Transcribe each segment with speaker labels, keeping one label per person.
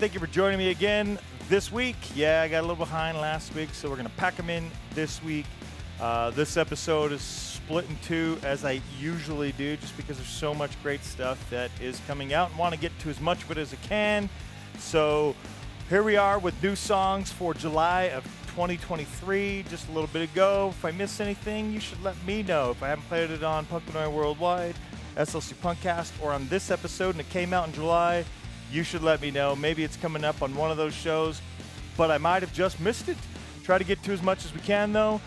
Speaker 1: Thank you for joining me again this week. Yeah, I got a little behind last week, so we're going to pack them in this week. Uh, this episode is split in two, as I usually do, just because there's so much great stuff that is coming out and want to get to as much of it as I can. So here we are with new songs for July of 2023, just a little bit ago. If I miss anything, you should let me know. If I haven't played it on Punkanoid Worldwide, SLC Punkcast, or on this episode and it came out in July, you should let me know. Maybe it's coming up on one of those shows, but I might have just missed it. Try to get to as much as we can, though.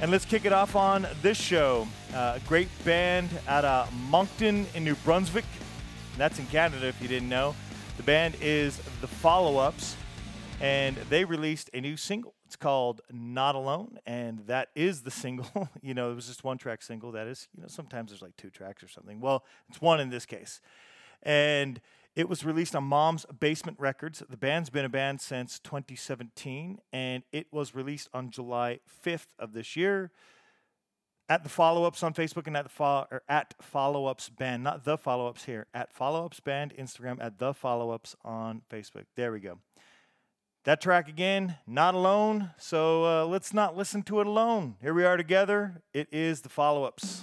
Speaker 1: And let's kick it off on this show. Uh, a great band out of Moncton in New Brunswick. That's in Canada, if you didn't know. The band is The Follow Ups, and they released a new single. It's called Not Alone, and that is the single. you know, it was just one track single. That is, you know, sometimes there's like two tracks or something. Well, it's one in this case. And it was released on Mom's Basement Records. The band's been a band since 2017, and it was released on July 5th of this year. At the follow ups on Facebook and at the follow or at follow ups band, not the follow ups here, at follow ups band Instagram, at the follow ups on Facebook. There we go. That track again, not alone. So uh, let's not listen to it alone. Here we are together. It is the follow ups.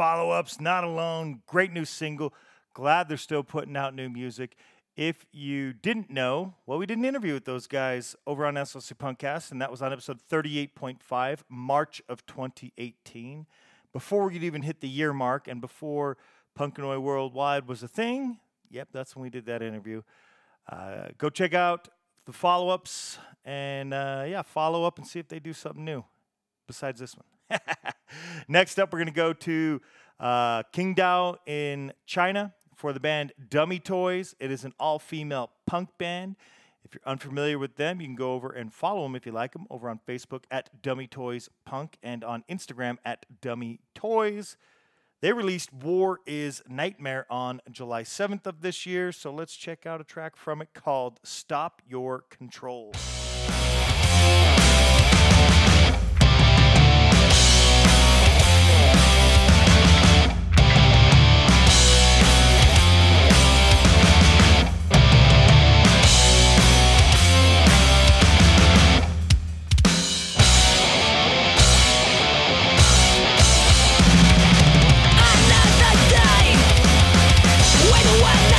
Speaker 1: Follow ups, Not Alone, great new single. Glad they're still putting out new music. If you didn't know, well, we did an interview with those guys over on SLC Punkcast, and that was on episode 38.5, March of 2018. Before we could even hit the year mark and before Punkanoid Worldwide was a thing, yep, that's when we did that interview. Uh, go check out the follow ups and, uh, yeah, follow up and see if they do something new besides this one. Next up, we're going to go to uh, Qingdao in China for the band Dummy Toys. It is an all female punk band. If you're unfamiliar with them, you can go over and follow them if you like them over on Facebook at Dummy Toys Punk and on Instagram at Dummy Toys. They released War is Nightmare on July 7th of this year, so let's check out a track from it called Stop Your Control.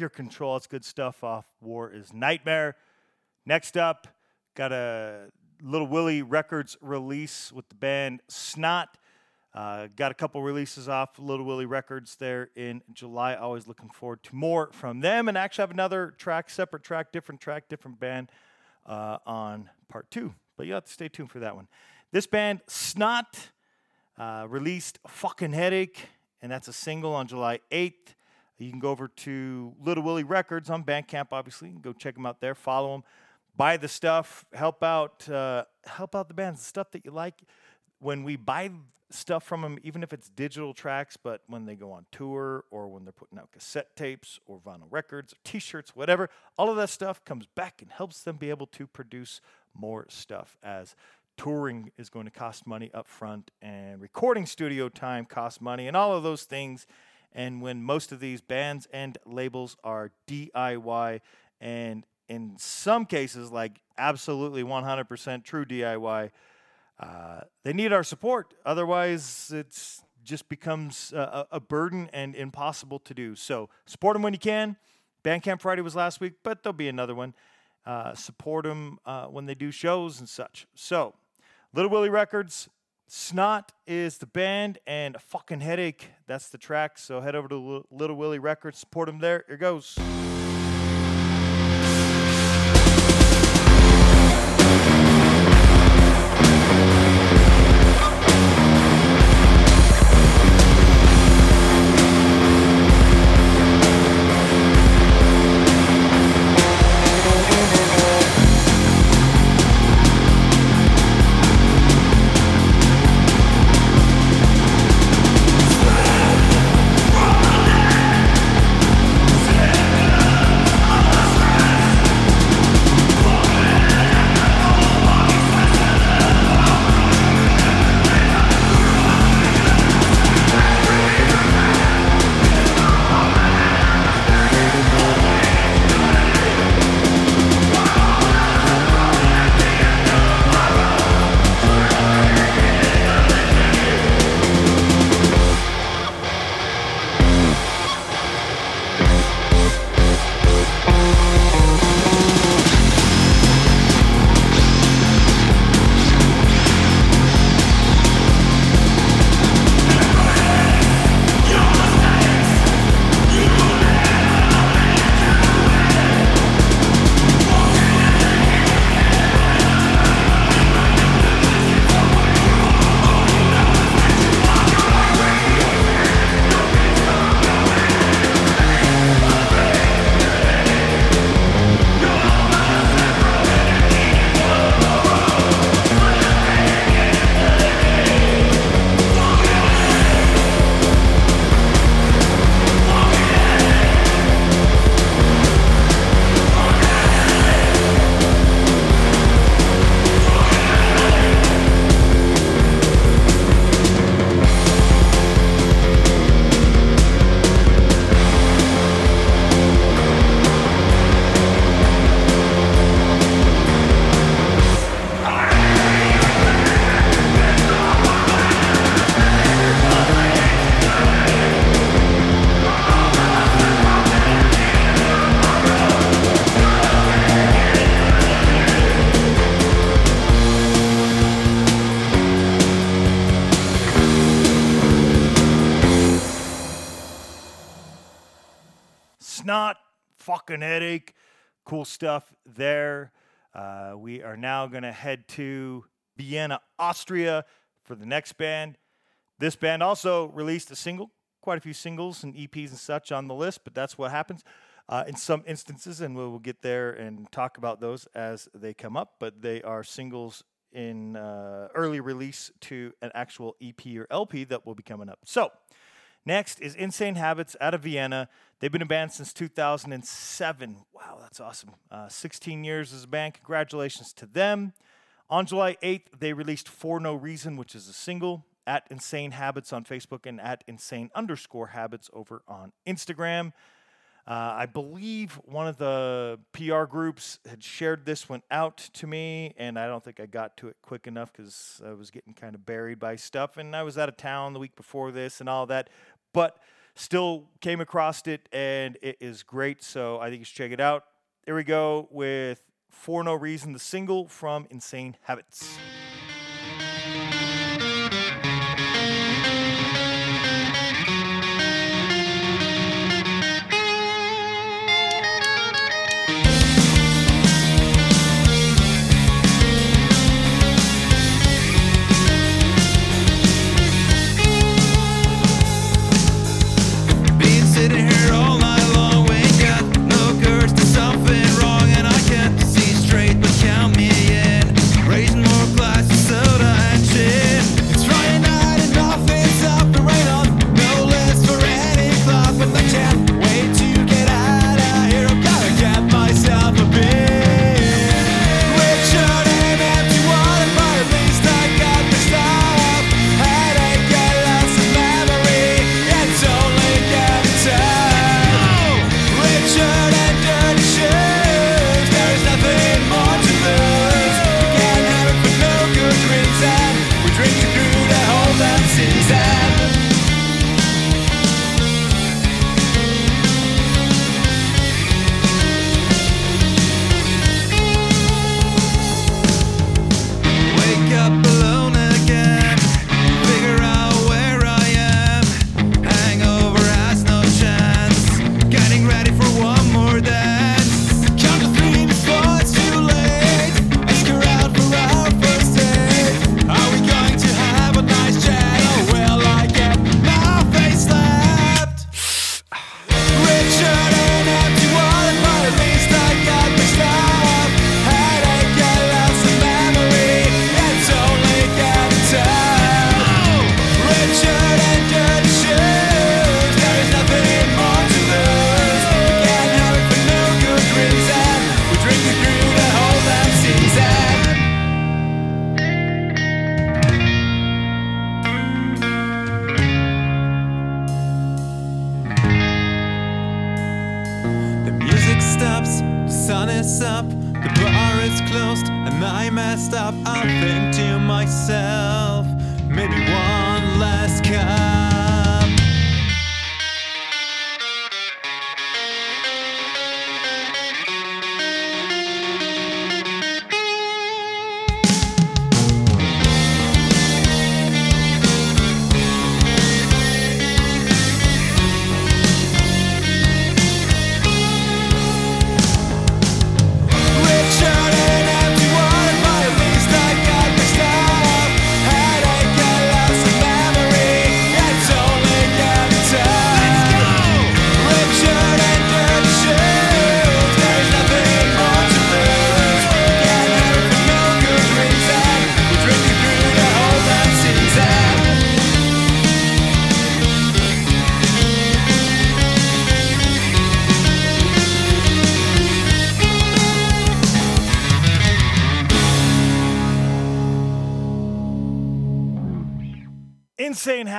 Speaker 1: Your Control. It's good stuff off War is Nightmare. Next up, got a Little Willie Records release with the band Snot. Uh, got a couple releases off Little Willie Records there in July. Always looking forward to more from them. And actually have another track, separate track, different track, different band uh, on part two. But you'll have to stay tuned for that one. This band, Snot, uh, released Fucking Headache, and that's a single on July 8th. You can go over to Little Willie Records on Bandcamp, obviously. go check them out there. Follow them. Buy the stuff. Help out. Uh, help out the bands. The stuff that you like. When we buy stuff from them, even if it's digital tracks, but when they go on tour or when they're putting out cassette tapes or vinyl records or T-shirts, whatever, all of that stuff comes back and helps them be able to produce more stuff. As touring is going to cost money up front, and recording studio time costs money, and all of those things and when most of these bands and labels are DIY and in some cases, like absolutely 100% true DIY, uh, they need our support. Otherwise, it just becomes a, a, burden and impossible to do. So support them when you can. Bandcamp Friday was last week, but there'll be another one. Uh, support them uh, when they do shows and such. So, Little Willie Records, Snot is the band, and a Fucking Headache, that's the track. So head over to Little Willie Records, support them there. Here goes.
Speaker 2: Stuff there. Uh, we are now going to head to Vienna, Austria for the next band. This band also released a single, quite a few singles and EPs and such on the list, but that's what happens uh, in some instances, and we'll get there and talk about those as they come up. But they are singles in uh, early release to an actual EP or LP that will be coming up. So, next is Insane Habits out of Vienna. They've been a band since 2007. Wow, that's awesome. Uh, 16 years as a band. Congratulations to them. On July 8th, they released For No Reason, which is a single at Insane Habits on Facebook and at Insane underscore Habits over on Instagram. Uh, I believe one of the PR groups had shared this one out to me, and I don't think I got to it quick enough because I was getting kind of buried by stuff, and I was out of town the week before this and all that. But still came across it, and it is great. So I think you should check it out. Here we go with For No Reason, the single from Insane Habits.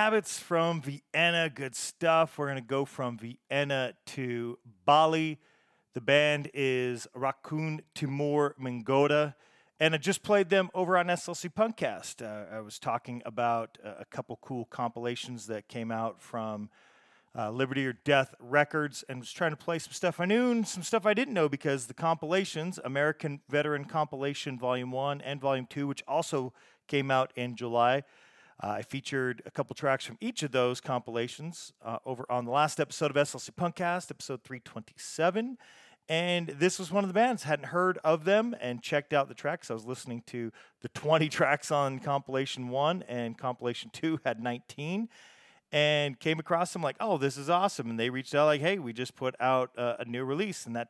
Speaker 2: Habits from Vienna. Good stuff. We're going to go from Vienna to Bali. The band is Racun Timur Menggoda. And I just played them over on SLC Punkcast. Uh, I was talking about uh, a couple cool compilations that came out from uh, Liberty or Death Records and was trying to play some stuff I knew and some stuff I didn't know because the compilations, American Veteran Compilation Volume 1 and Volume 2, which also came out in July,
Speaker 1: Uh, I featured a couple tracks from each of those compilations uh, over on the last episode of SLC Punkcast, episode 327. And this was one of the bands. Hadn't heard of them and checked out the tracks. I was listening to the 20 tracks on compilation one, and compilation two had 19 and came across them like, oh, this is awesome. And they reached out like, hey, we just put out uh, a new release, and that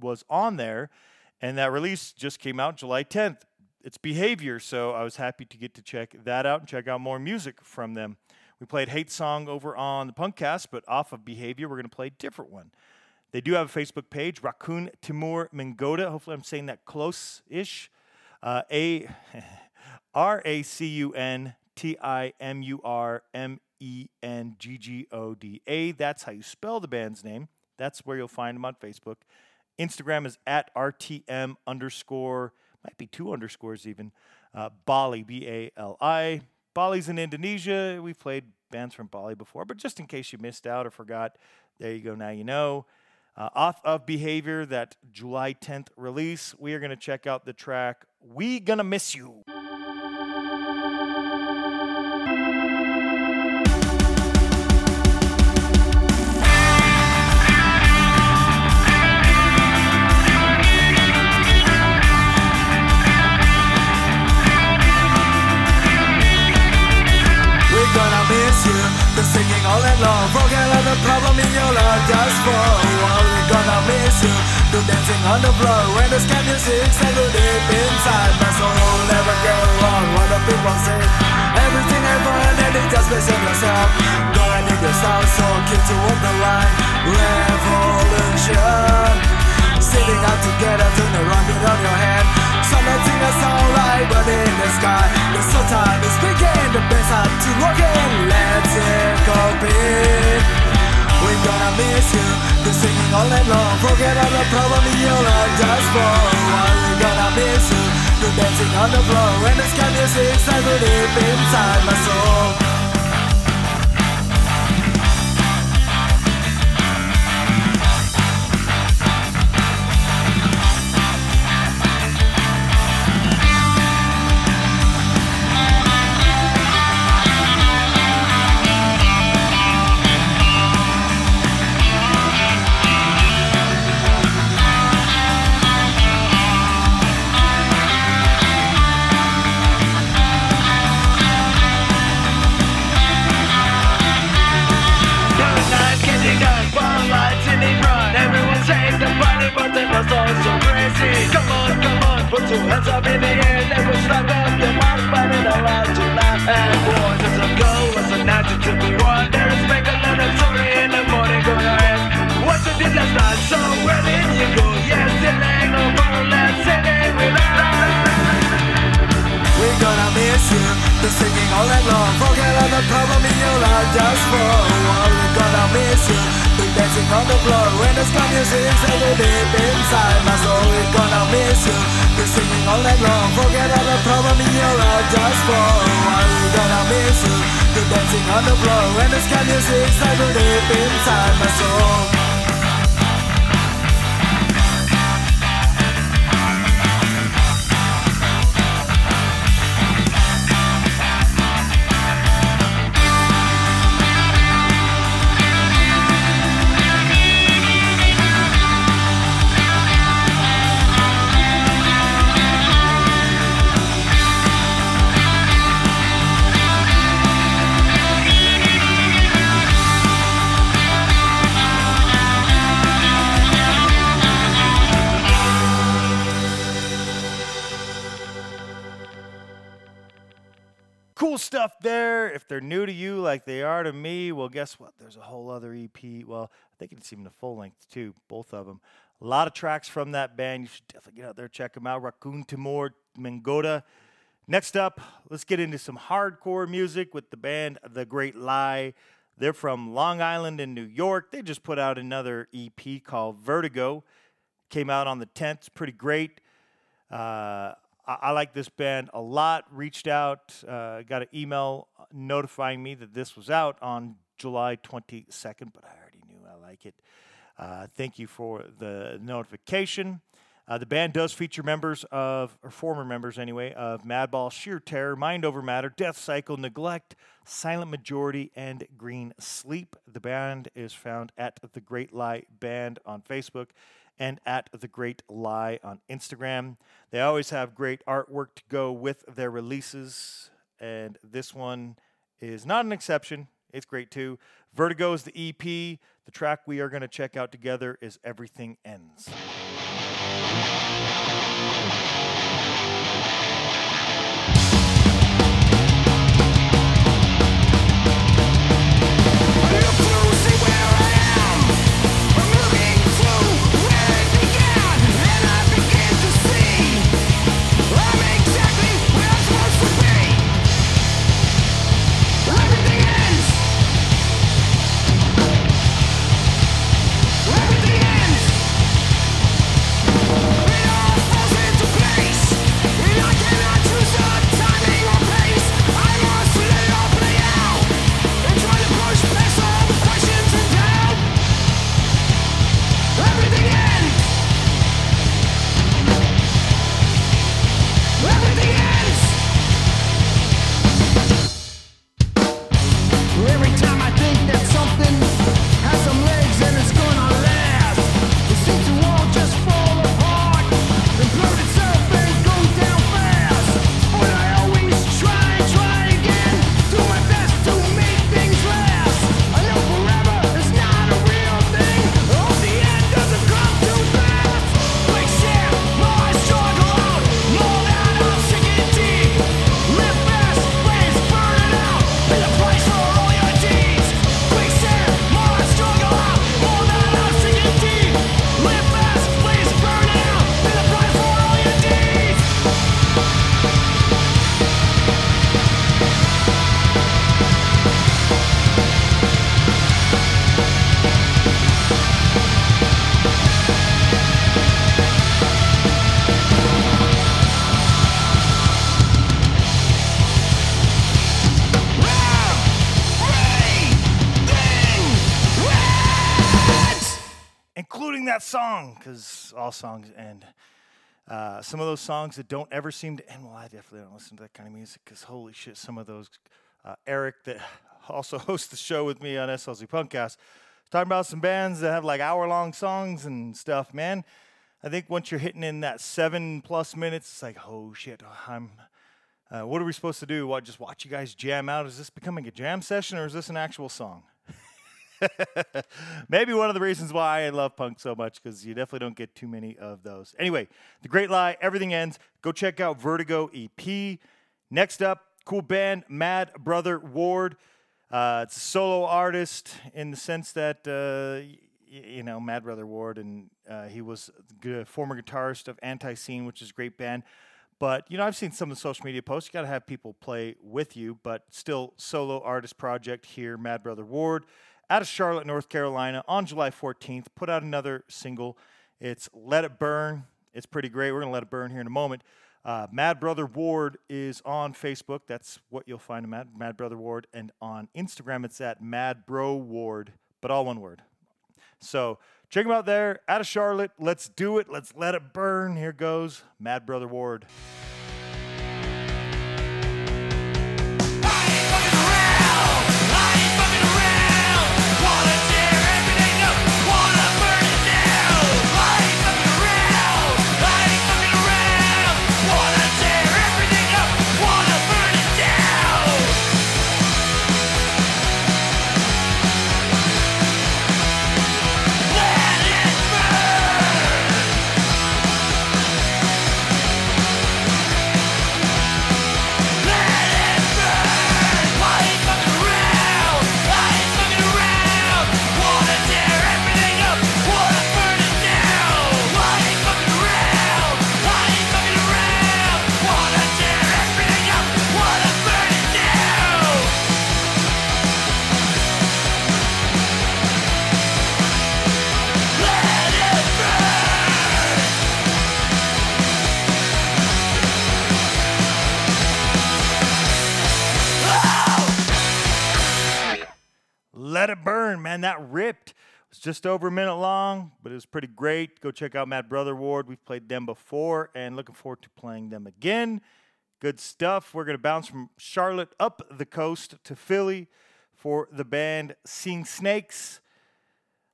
Speaker 1: was on there. And that release just came out July 10th. It's Behavior, so I was happy to get to check that out and check out more music from them. We played Hate Song over on the Punkcast, but off of Behavior, we're going to play a different one. They do have a Facebook page, Racun Timur Menggoda. Hopefully, I'm saying that close ish. Uh, a R A C U N T I M U R M E N G G O D A. That's how you spell the band's name. That's where you'll find them on Facebook. Instagram is at RTM underscore, might be two underscores even. Uh, Bali, B A L I. Bali's in Indonesia. We've played bands from Bali before, but just in case you missed out or forgot, there you go. Now you know. Uh, off of Behavior, that July 10th release, we are going to check out the track We Gonna Miss You.
Speaker 3: Long Forget all the problem in your life just for while. We're gonna miss you. Do dancing on the floor When the sky music settle deep inside. My soul Never get wrong what the people say. Everything I find and it just based yourself. Gonna dig sound so keep to walk the line. Revolution. Sitting out together turn around on your hand Some nights sing a song like bird in the sky The soul time is begin The bass up to working Let's go, incomplete We're gonna miss you The singing all night long Forget all the problem in your life Just for while. We're gonna miss you The dancing on the floor When the sky music settle deep inside my soul
Speaker 4: hands up in the air. Never stop up your mouth, find it allowed tonight. And boys, it's a go, it's a night to be one. There is make another story in the morning, go ahead. What you did last night, so where did you go? Yes, it ain't no problem, let's sing it.
Speaker 3: We're gonna miss you The singing all night long Forget all the problem in your life Just for a while We're gonna miss you dancing on the floor. When the sky music settle deep inside my soul We're gonna miss you. The singing all night long. Forget all the problem in your life Just for a We're gonna miss you. The dancing on the floor. When the sky music settle deep inside my soul
Speaker 1: new to you like they are to me, well, guess what? There's a whole other EP. Well, I think it's even a full length too, both of them. A lot of tracks from that band. You should definitely get out there, check them out. Racun Timur, Menggoda. Next up, let's get into some hardcore music with the band The Great Lie. They're from Long Island in New York. They just put out another EP called Vertigo. Came out on the 10th. It's pretty great. Uh, I, I like this band a lot. Reached out, uh, got an email notifying me that this was out on July 22nd, but I already knew I like it. Uh, thank you for the notification. Uh, the band does feature members of, or former members anyway, of Madball, Sheer Terror, Mind Over Matter, Death Cycle, Neglect, Silent Majority, and Green Sleep. The band is found at The Great Lie Band on Facebook and at The Great Lie on Instagram. They always have great artwork to go with their releases, and this one is not an exception. It's great too. Vertigo is the EP. The track we are going to check out together is Everything Ends. Song, because all songs end. Uh, some of those songs that don't ever seem to end. Well, I definitely don't listen to that kind of music because holy shit, some of those. Uh, Eric, that also hosts the show with me on SLC Punkcast, talking about some bands that have like hour long songs and stuff, man. I think once you're hitting in that seven plus minutes, it's like, oh shit, I'm. Uh, what are we supposed to do? What, just watch you guys jam out? Is this becoming a jam session or is this an actual song? Maybe one of the reasons why I love punk so much because you definitely don't get too many of those. Anyway, The Great Lie, Everything Ends. Go check out Vertigo EP. Next up, cool band, Mad Brother Ward. Uh, it's a solo artist in the sense that, uh, y- you know, Mad Brother Ward, and uh, he was the former guitarist of Antiseen, which is a great band. But you know, I've seen some of the social media posts. You got to have people play with you, but still solo artist project here. Mad Brother Ward, out of Charlotte, North Carolina, on July 14th, put out another single. It's "Let It Burn." It's pretty great. We're gonna let it burn here in a moment. Uh, Mad Brother Ward is on Facebook. That's what you'll find him at, Mad Brother Ward, and on Instagram it's at Mad Bro Ward, but all one word. So check him out there, out of Charlotte. Let's do it. Let's let it burn. Here goes Mad Brother Ward. Just over a minute long, but it was pretty great. Go check out Mad Brother Ward. We've played them before and looking forward to playing them again. Good stuff. We're going to bounce from Charlotte up the coast to Philly for the band Seeing Snakes.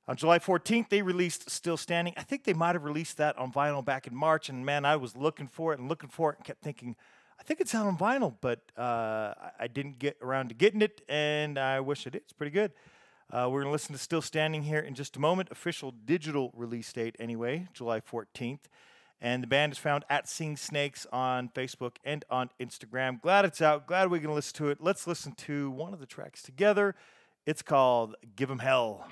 Speaker 1: On July 14th, they released Still Standing. I think they might have released that on vinyl back in March. And man, I was looking for it and looking for it and kept thinking, I think it's out on vinyl, but uh, I- I didn't get around to getting it. And I wish I did. It's pretty good. Uh, we're going to listen to Still Standing here in just a moment. Official digital release date, anyway, July 14th. And the band is found at Seeing Snakes on Facebook and on Instagram. Glad it's out. Glad we can listen to it. Let's listen to one of the tracks together. It's called Give 'em Hell.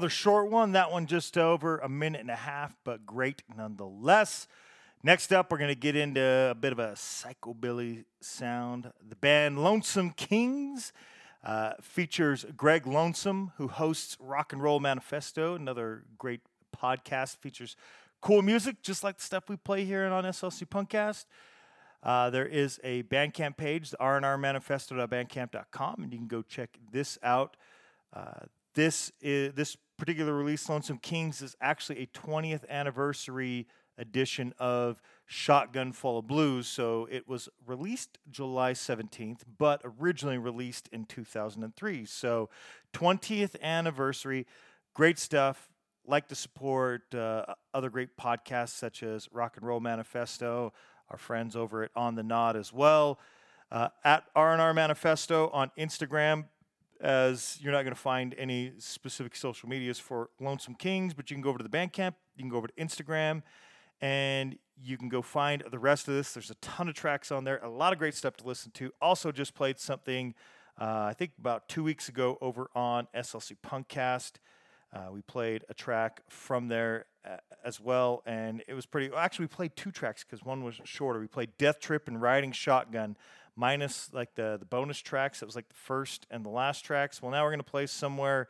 Speaker 1: Another short one. That one just over a minute and a half, but great nonetheless. Next up, we're going to get into a bit of a psychobilly sound. The band Lonesome Kings uh, features Greg Lonesome, who hosts Rock and Roll Manifesto, another great podcast. Features cool music, just like the stuff we play here on SLC Punkcast. Uh, there is a Bandcamp page, the rnrmanifesto.bandcamp.com, and you can go check this out. Uh, this is this particular release, Lonesome Kings, is actually a 20th anniversary edition of Shotgun Full of Blues. So it was released July 17th, but originally released in 2003. So 20th anniversary, great stuff. Like to support uh, other great podcasts such as Rock and Roll Manifesto, our friends over at On the Nod as well. Uh, at R&R Manifesto on Instagram, as you're not going to find any specific social medias for Lonesome Kings, but you can go over to the Bandcamp, you can go over to Instagram, and you can go find the rest of this. There's a ton of tracks on there, a lot of great stuff to listen to. Also, just played something, uh, I think about two weeks ago over on SLC Punkcast. Uh, we played a track from there uh, as well, and it was pretty. Actually, we played two tracks because one was shorter. We played Death Trip and Riding Shotgun, minus like the the bonus tracks. It was like the first and the last tracks. Well, now we're gonna play somewhere,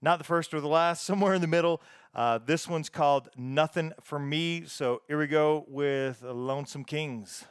Speaker 1: not the first or the last, somewhere in the middle. Uh, this one's called Nothing for Me. So here we go with Lonesome Kings.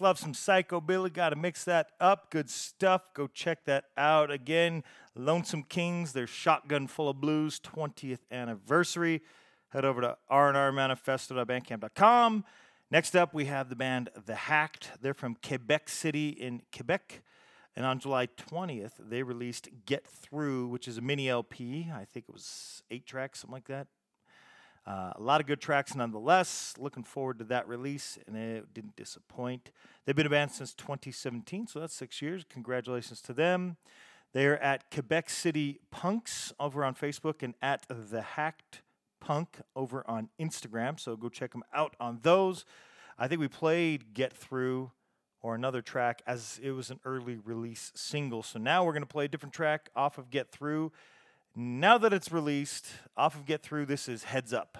Speaker 1: Love some psychobilly. Got to mix that up. Good stuff. Go check that out. Again, Lonesome Kings, their Shotgun Full of Blues 20th anniversary. Head over to rnrmanifesto.bandcamp.com. Next up, we have the band The Hacked. They're from Quebec City in Quebec. And on July 20th, they released Get Through, which is a mini LP. I think it was eight tracks, something like that. Uh, a lot of good tracks nonetheless. Looking forward to that release, and it didn't disappoint. They've been a band since 2017, so that's six years. Congratulations to them. They're at Quebec City Punks over on Facebook and at The Hacked Punk over on Instagram. So go check them out on those. I think we played Get Through or another track as it was an early release single. So now we're going to play a different track off of Get Through. Now that it's released, off of Get Through, this is Heads Up.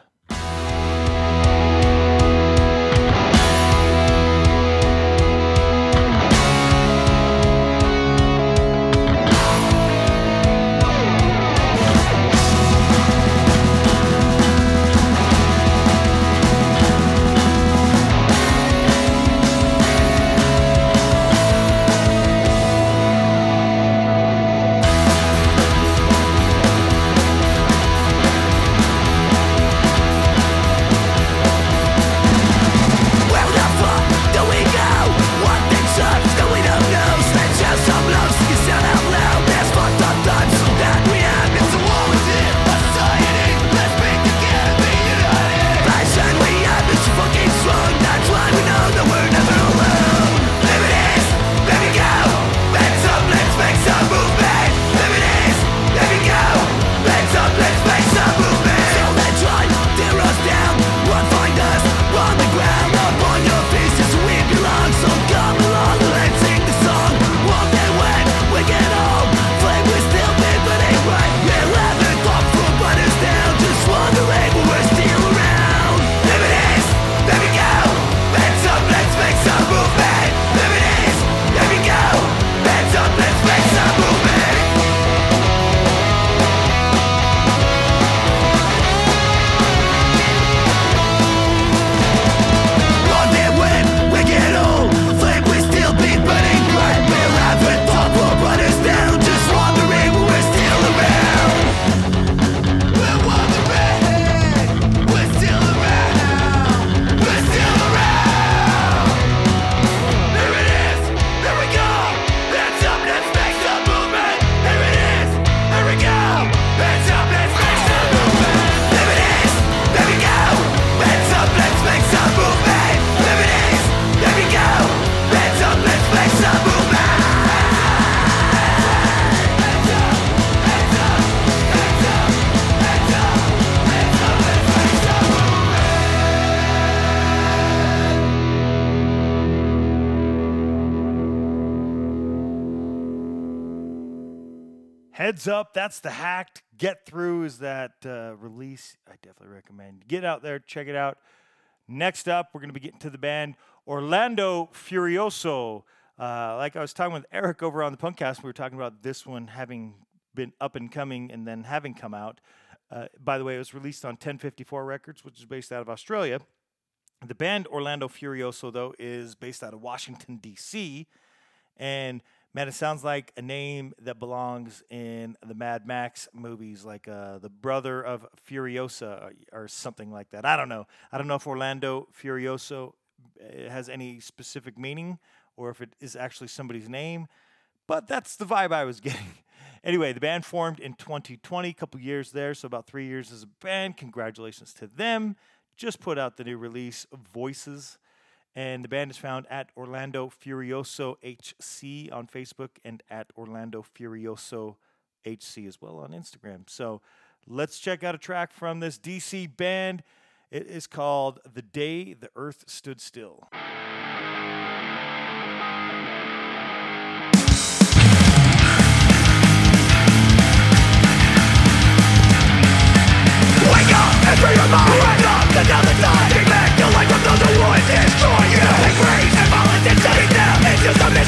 Speaker 1: Heads up, that's the hacked. Get through is that uh, release. I definitely recommend. Get out there, check it out. Next up, we're going to be getting to the band Orlando Furioso. Uh, like I was talking with Eric over on the Punkcast, we were talking about this one having been up and coming and then having come out. Uh, by the way, it was released on 1054 Records, which is based out of Australia. The band Orlando Furioso, though, is based out of Washington, D.C. And man, it sounds like a name that belongs in the Mad Max movies, like uh, the brother of Furiosa or, or something like that. I don't know. I don't know if Orlando Furioso uh, has any specific meaning or if it is actually somebody's name, but that's the vibe I was getting. Anyway, the band formed in 2020, a couple years there, so about three years as a band. Congratulations to them. Just put out the new release, Voices. And the band is found at Orlando Furioso HC on Facebook and at Orlando Furioso HC as well on Instagram. So let's check out a track from this DC band. It is called The Day the Earth Stood Still.
Speaker 5: Wake up free your mind. Wake up back your would destroy you. Take rage and violence and set it. It's just a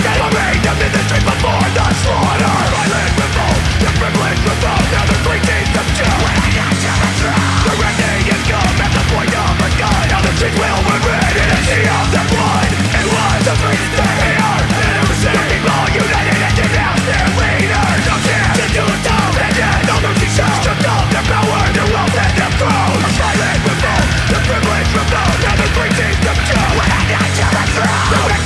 Speaker 5: Go.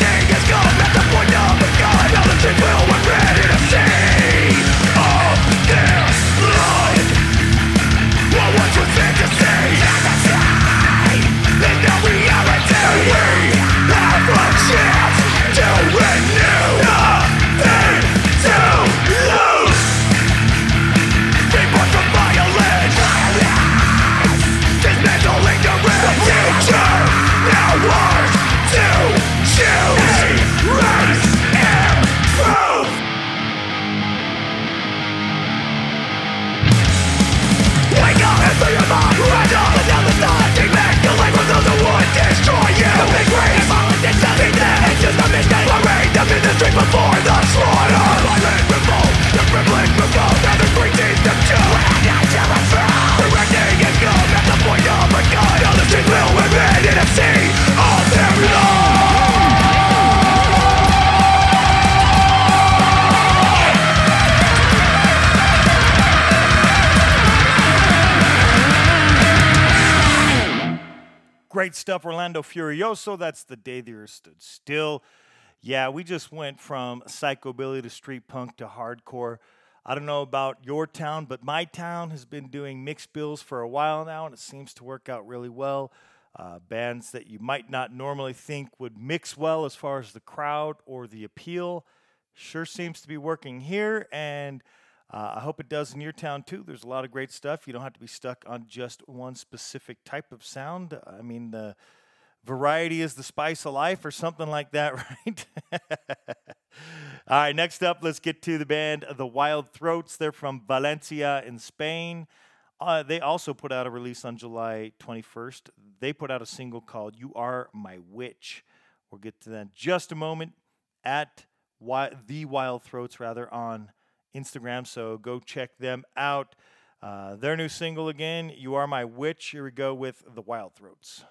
Speaker 5: drink before the slaughter. Revolt, the When I at the point of a gun the will remain in a sea. Of their
Speaker 1: Great stuff, Orlando Furioso. That's The Day the Earth Stood Still. Yeah, we just went from psychobilly to street punk to hardcore. I don't know about your town, but my town has been doing mixed bills for a while now, and it seems to work out really well. Uh, bands that you might not normally think would mix well as far as the crowd or the appeal sure seems to be working here, and uh, I hope it does in your town too. There's a lot of great stuff. You don't have to be stuck on just one specific type of sound. I mean, the variety is the spice of life, or something like that, right? All right, next up, let's get to the band The Wild Throats. They're from Valencia in Spain. Uh, they also put out a release on July 21st. They put out a single called You Are My Witch. We'll get to that in just a moment at The Wild Throats, rather, on Instagram. So go check them out. Uh, their new single again, You Are My Witch. Here we go with The Wild Throats.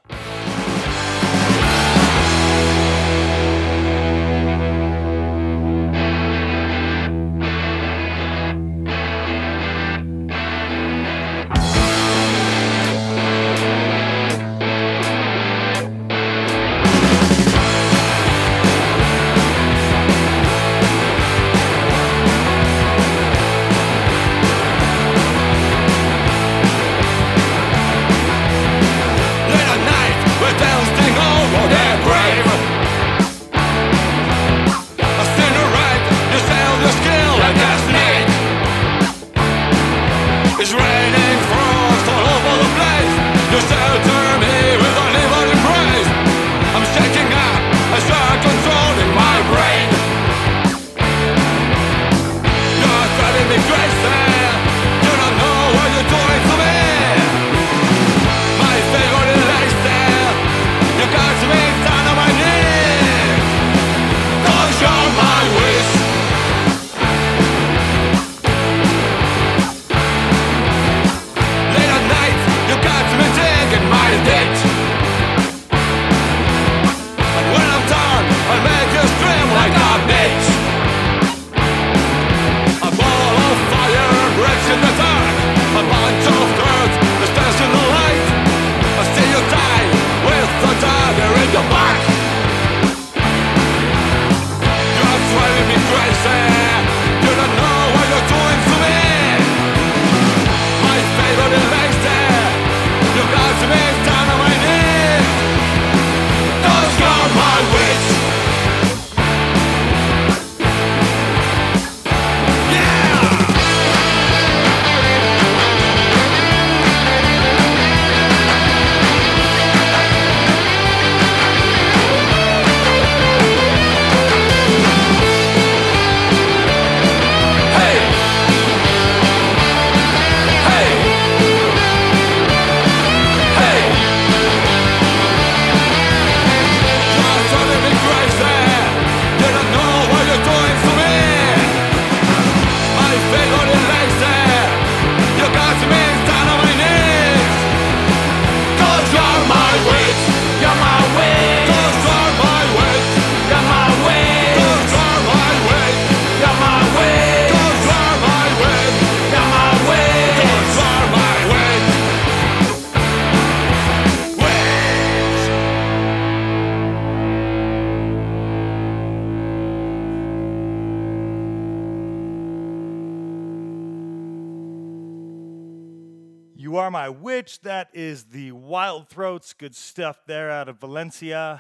Speaker 3: My Witch.
Speaker 1: That is the Wild Throats. Good stuff there out of Valencia.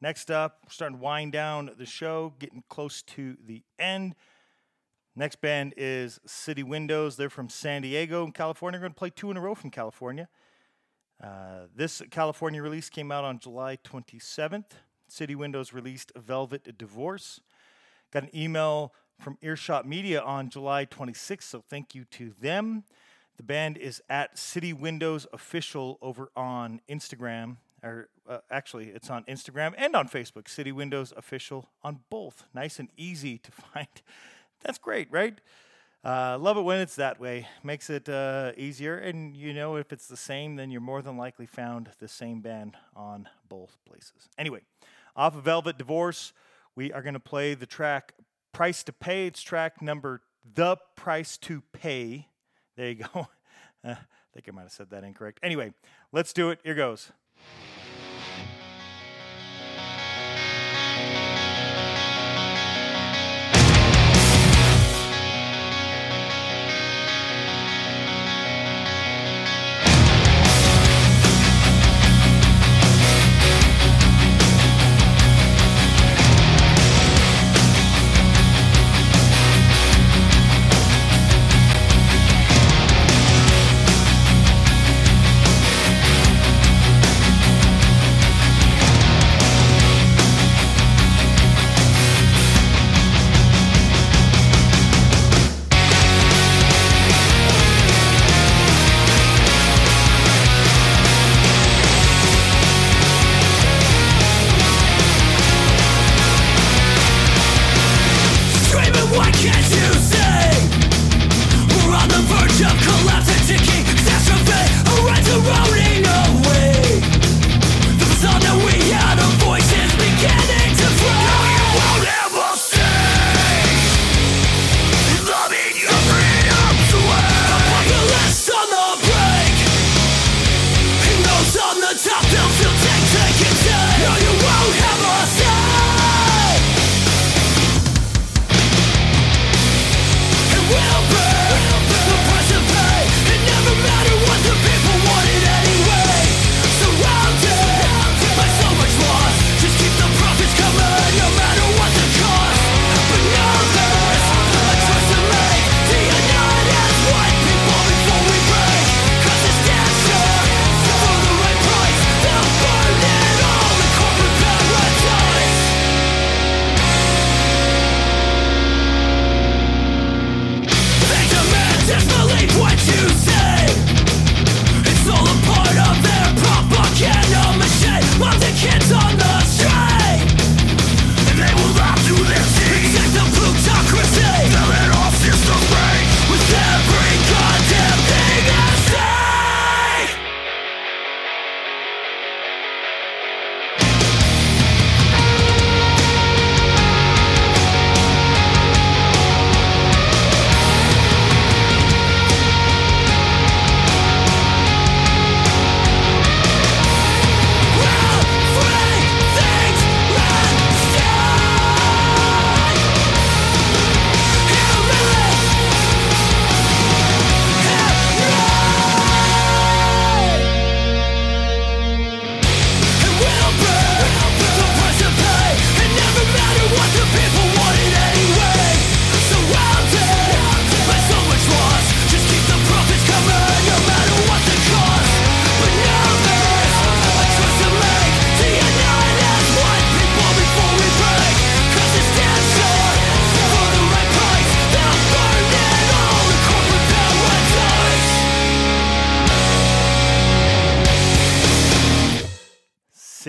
Speaker 1: Next up, we're starting to wind down the show, getting close to the end. Next band is City Windows. They're from San Diego in California. They're going to play two in a row from California. Uh, this California release came out on July 27th. City Windows released Velvet Divorce. Got an email from Earshot Media on July 26th, so thank you to them. The band is at City Windows Official over on Instagram. Or uh, actually, it's on Instagram and on Facebook. City Windows Official on both. Nice and easy to find. That's great, right? Uh, love it when it's that way. Makes it uh, easier. And you know, if it's the same, then you're more than likely found the same band on both places. Anyway, off of Velvet Divorce, we are going to play the track Price to Pay. It's track number The Price to Pay. There you go. I think I might have said that incorrect. Anyway, let's do it. Here goes.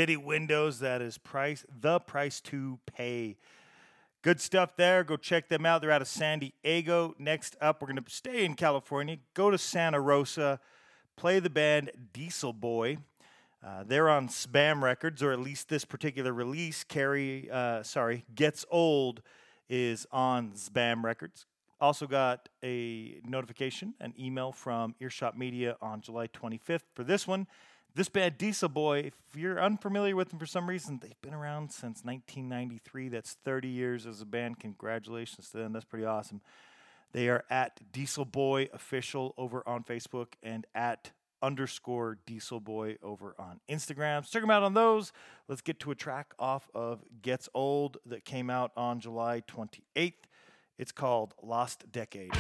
Speaker 1: City Windows. That is price the price to pay. Good stuff there. Go check them out. They're out of San Diego. Next up, we're going to stay in California. Go to Santa Rosa. Play the band Diesel Boy. Uh, they're on Spam Records, or at least this particular release. Carry, uh, sorry, Gets Old is on Spam Records. Also got a notification, an email from Earshot Media on July 25th for this one. This band, Diesel Boy, if you're unfamiliar with them for some reason, they've been around since 1993. That's 30 years as a band. Congratulations to them. That's pretty awesome. They are at Diesel Boy Official over on Facebook and at underscore Diesel Boy over on Instagram. Check them out on those. Let's get to a track off of Gets Old that came out on July 28th. It's called Lost Decade.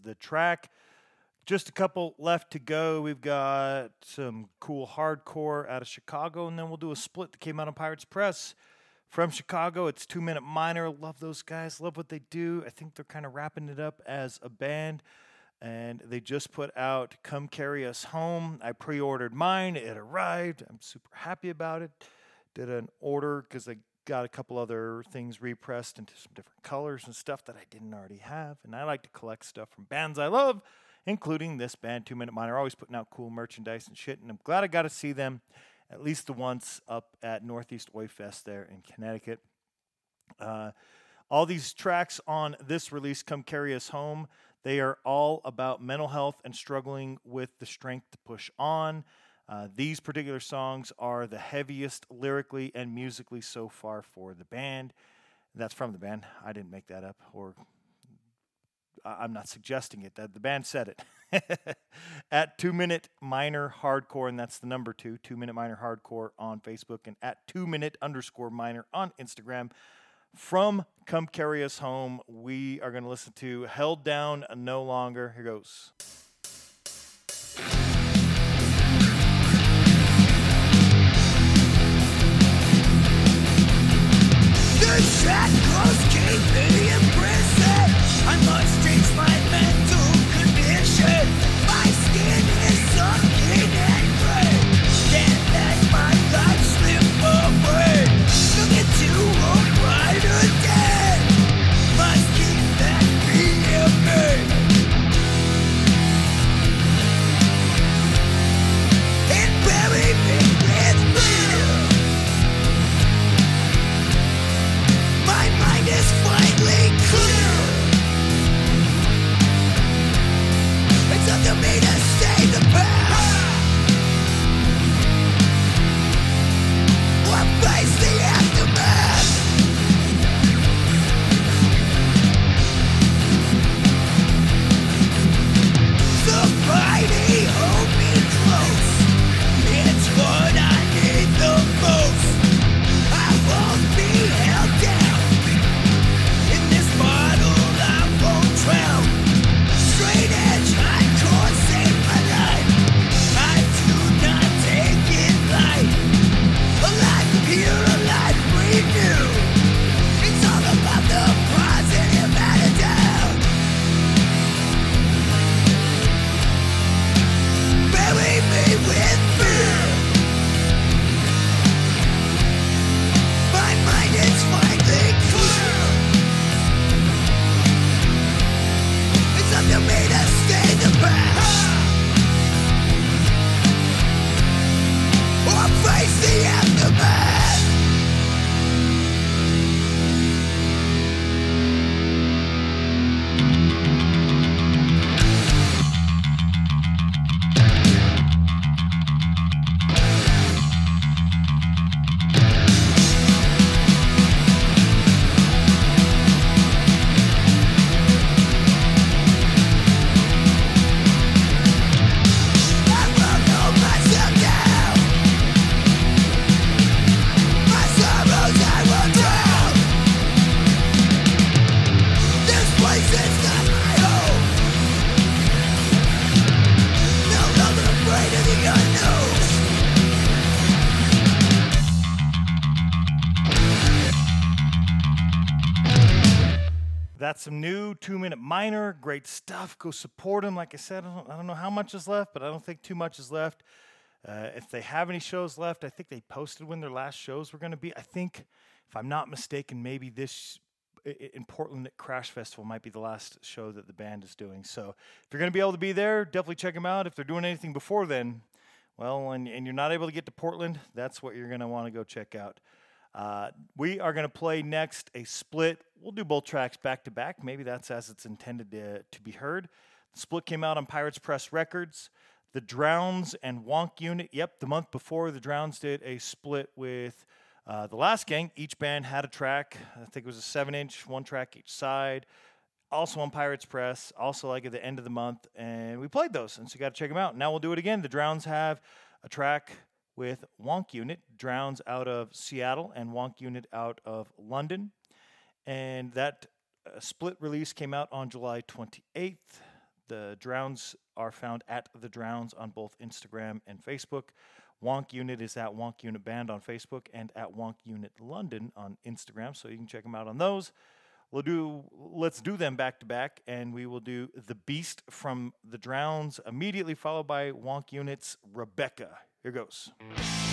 Speaker 3: The
Speaker 1: track. Just a couple left to go. We've got some cool hardcore out of Chicago, and then we'll do a split that came out on Pirates Press from Chicago. It's Two Minute Minor. Love those guys. Love what they do. I think they're kind of wrapping it up as a band. And they just put out Come Carry Us Home. I pre ordered mine. It arrived. I'm super happy about it. Did an order because I got a couple other things repressed into some different colors and stuff that I didn't already have. And I like to collect stuff from bands I love, including this band, Two Minute Minor. Always putting out cool merchandise and shit. And I'm glad I got to see them at least the once up at Northeast Oi Fest there in Connecticut. Uh, all these tracks on this release, Come Carry Us Home, they are all about mental health and struggling with the strength to push on. Uh, these particular songs are the heaviest lyrically and musically so far for the band. That's from the band. I didn't make that up, or I'm not suggesting it. That the band said it. at Two Minute Minor Hardcore, and that's the number two, Two Minute Minor Hardcore on Facebook, and at Two Minute underscore Minor on Instagram. From Come Carry Us Home, we are going to listen to Held Down No Longer. Here goes. This shit goes two minute minor. Great stuff. Go support them. Like I said, I don't, I don't know how much is left, but I don't think too much is left. Uh, if they have any shows left, I think they posted when their last shows were going to be. I think, if I'm not mistaken, maybe this in Portland at Crash Festival might be the last show that the band is doing. So if you're going to be able to be there, definitely check them out. If they're doing anything before then, well, and, and you're not able to get to Portland, that's what you're going to want to go check out. Uh, we are going to play next a split. We'll do both tracks back to back. Maybe that's as it's intended to, to be heard. The split came out on Pirates Press Records. The Drowns and Wonk Unit. Yep, the month before, the Drowns did a split with uh, the Last Gang. Each band had a track. I think it was a seven inch, one track each side. Also on Pirates Press, also like at the end of the month. And we played those, and so you got to check them out. Now we'll do it again. The Drowns have a track with Wonk Unit, Drowns out of Seattle, and Wonk Unit out of London. And that uh, split release came out on July 28th. The Drowns are found at The Drowns on both Instagram and Facebook. Wonk Unit is at Wonk Unit Band on Facebook and at Wonk Unit London on Instagram, so you can check them out on those. We'll do let's do them back to back, and we will do The Beast from The Drowns, immediately followed by Wonk Unit's Rebecca. Here goes.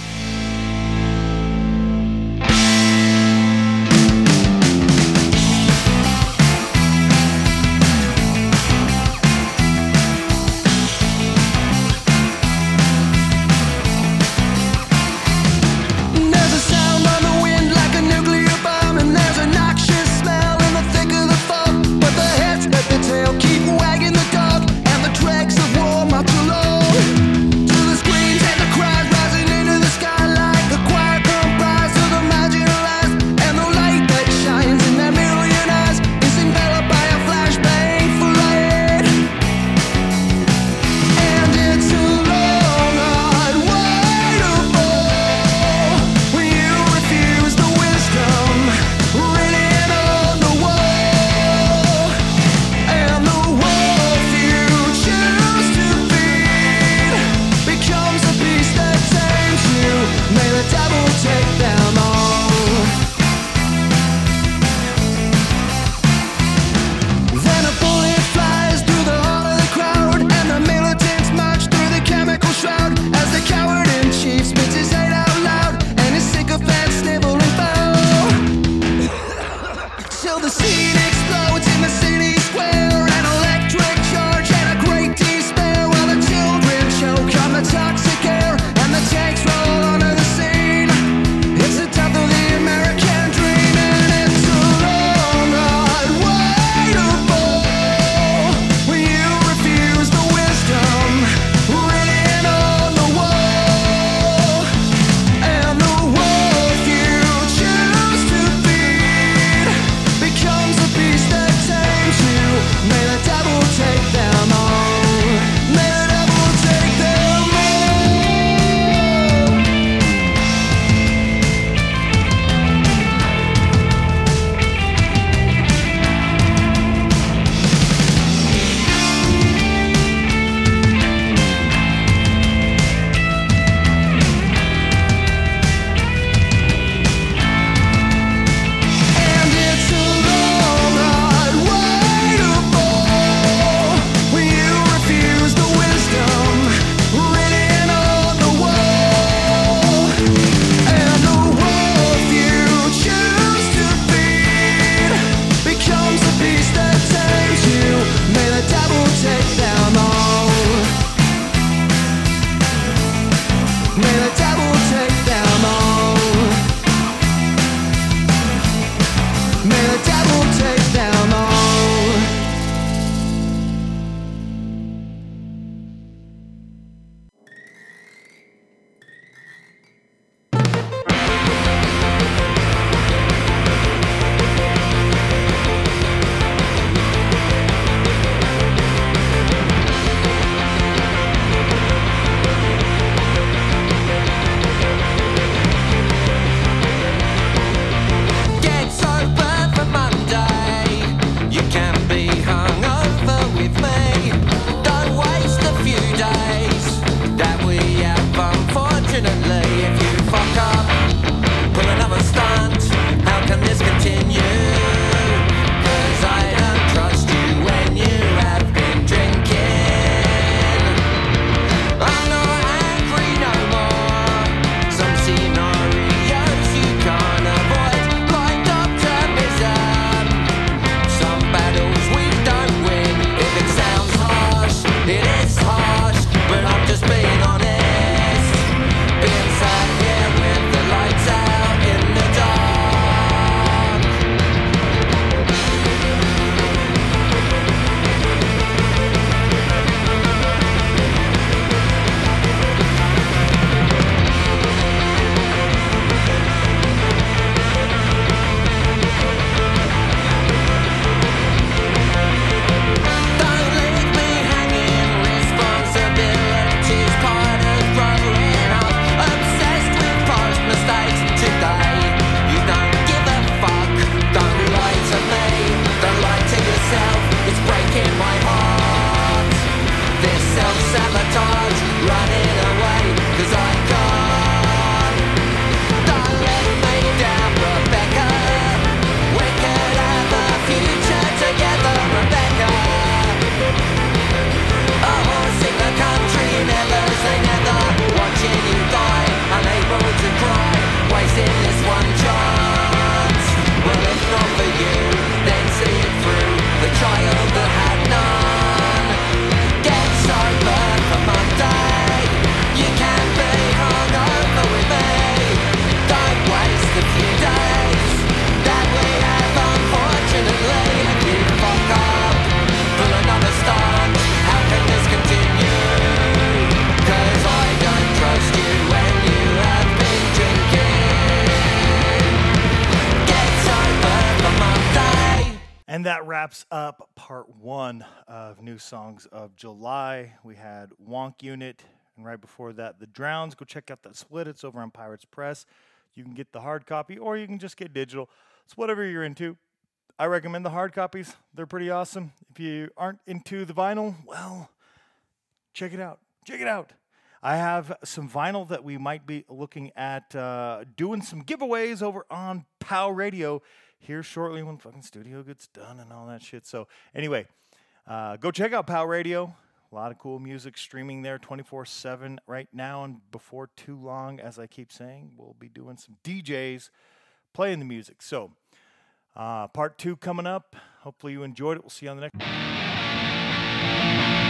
Speaker 1: Up part one of New Songs of July. We had Wonk Unit, and right before that, The Drowns. Go check out that split. It's over on Pirates Press. You can get the hard copy, or you can just get digital. It's whatever you're into. I recommend the hard copies, they're pretty awesome. If you aren't into the vinyl, well, check it out. Check it out. I have some vinyl that we might be looking at uh, doing some giveaways over on POW Radio here shortly when fucking studio gets done and all that shit. So, anyway, uh, go check out POW Radio. A lot of cool music streaming there 24 7 right now. And before too long, as I keep saying, we'll be doing some DJs playing the music. So, uh, part two coming up. Hopefully, you enjoyed it. We'll see you on the next.